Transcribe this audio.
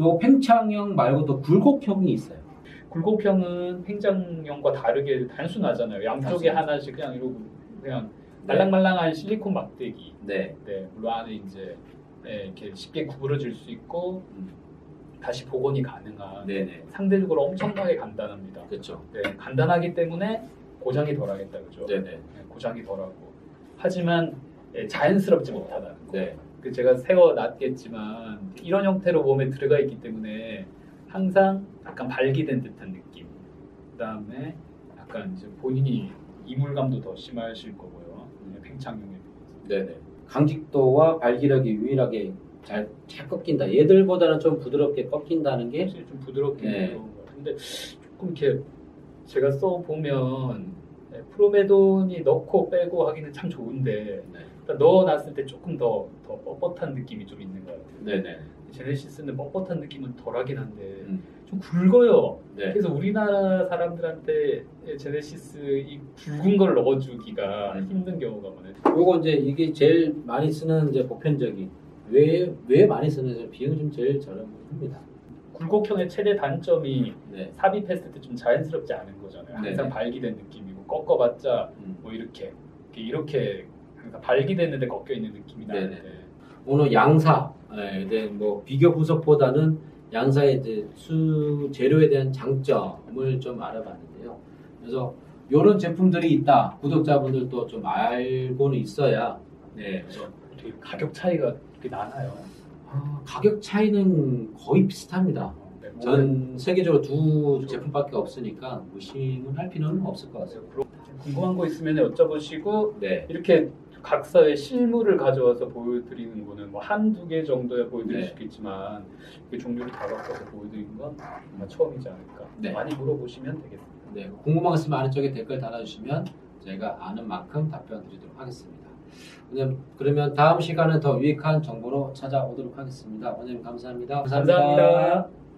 요 팽창형 말고도 굴곡형이 있어요. 굴곡형은 팽장형과 다르게 단순하잖아요. 양쪽에. 하나씩 그냥 이러고 그냥 네. 말랑말랑한 실리콘 막대기. 네. 네, 물론 안에 이제 네, 이렇게 쉽게 구부러질 수 있고 음. 다시 복원이 가능한 네네. 상대적으로 엄청나게 간단합니다. 그렇죠. 네, 간단하기 때문에 고장이 덜하겠다 그죠? 네네. 네, 고장이 덜하고 하지만 예, 자연스럽지 못하다는 거. 네. 그 제가 세워 놨겠지만 이런 형태로 몸에 들어가 있기 때문에 항상 약간 발기된 듯한 느낌. 그다음에 약간 이제 본인이 이물감도 더 심하실 거고요. 네, 팽창용에 비해서. 네네. 강직도와 발기력이 유일하게 잘, 잘 꺾인다. 얘들보다는 좀 부드럽게 꺾인다는 게 사실 좀 부드럽긴 네. 해요. 근데 조금 이렇게 제가 써 보면 네, 프로메돈이 넣고 빼고 하기는 참 좋은데 네. 일단 넣어놨을 때 조금 더, 더 뻣뻣한 느낌이 좀 있는 것 같아요. 네네. 제네시스는 뻣뻣한 느낌은 덜하긴 한데 음. 좀 굵어요. 네. 그래서 우리나라 사람들한테 제네시스 이 굵은 걸 넣어주기가 음. 힘든 경우가 많아요. 요거 이제 이게 제일 많이 쓰는 이제 보편적인 왜, 왜 많이 쓰는 비용이 좀 제일 저렴합니다. 굴곡형의 최대 단점이 네. 삽입했을 때 좀 자연스럽지 않은 거잖아요. 항상 네네. 발기된 느낌이고 꺾어봤자 음. 뭐 이렇게 이렇게, 항상 발기됐는데 꺾여 있는 느낌이. 나는데 오늘 양사, 예, 네, 뭐 비교 분석보다는 양사의 이제 수 재료에 대한 장점을 좀 알아봤는데요. 그래서 이런 제품들이 있다. 구독자분들도 좀 알고는 있어야. 네. 그래서 되게 가격 차이가 되게 나나요? 아, 가격 차이는 거의 비슷합니다. 네, 뭐 전 세계적으로 두 제품밖에 없으니까 무심을 할 필요는 없을 것 같습니다. 궁금한 거 있으면 여쭤보시고 네. 이렇게 각사의 실물을 가져와서 보여드리는 거는 뭐 한두 개 정도야 보여드릴 네. 수 있겠지만 그 종류를 다 갖고서 보여드리는 건 아마 처음이지 않을까 네. 많이 물어보시면 되겠습니다 네, 궁금한 거 있으면 아래쪽에 댓글 달아주시면 제가 아는 만큼 답변 드리도록 하겠습니다. 오늘 그러면 다음 시간은 더 유익한 정보로 찾아오도록 하겠습니다. 원장님 감사합니다. 감사합니다.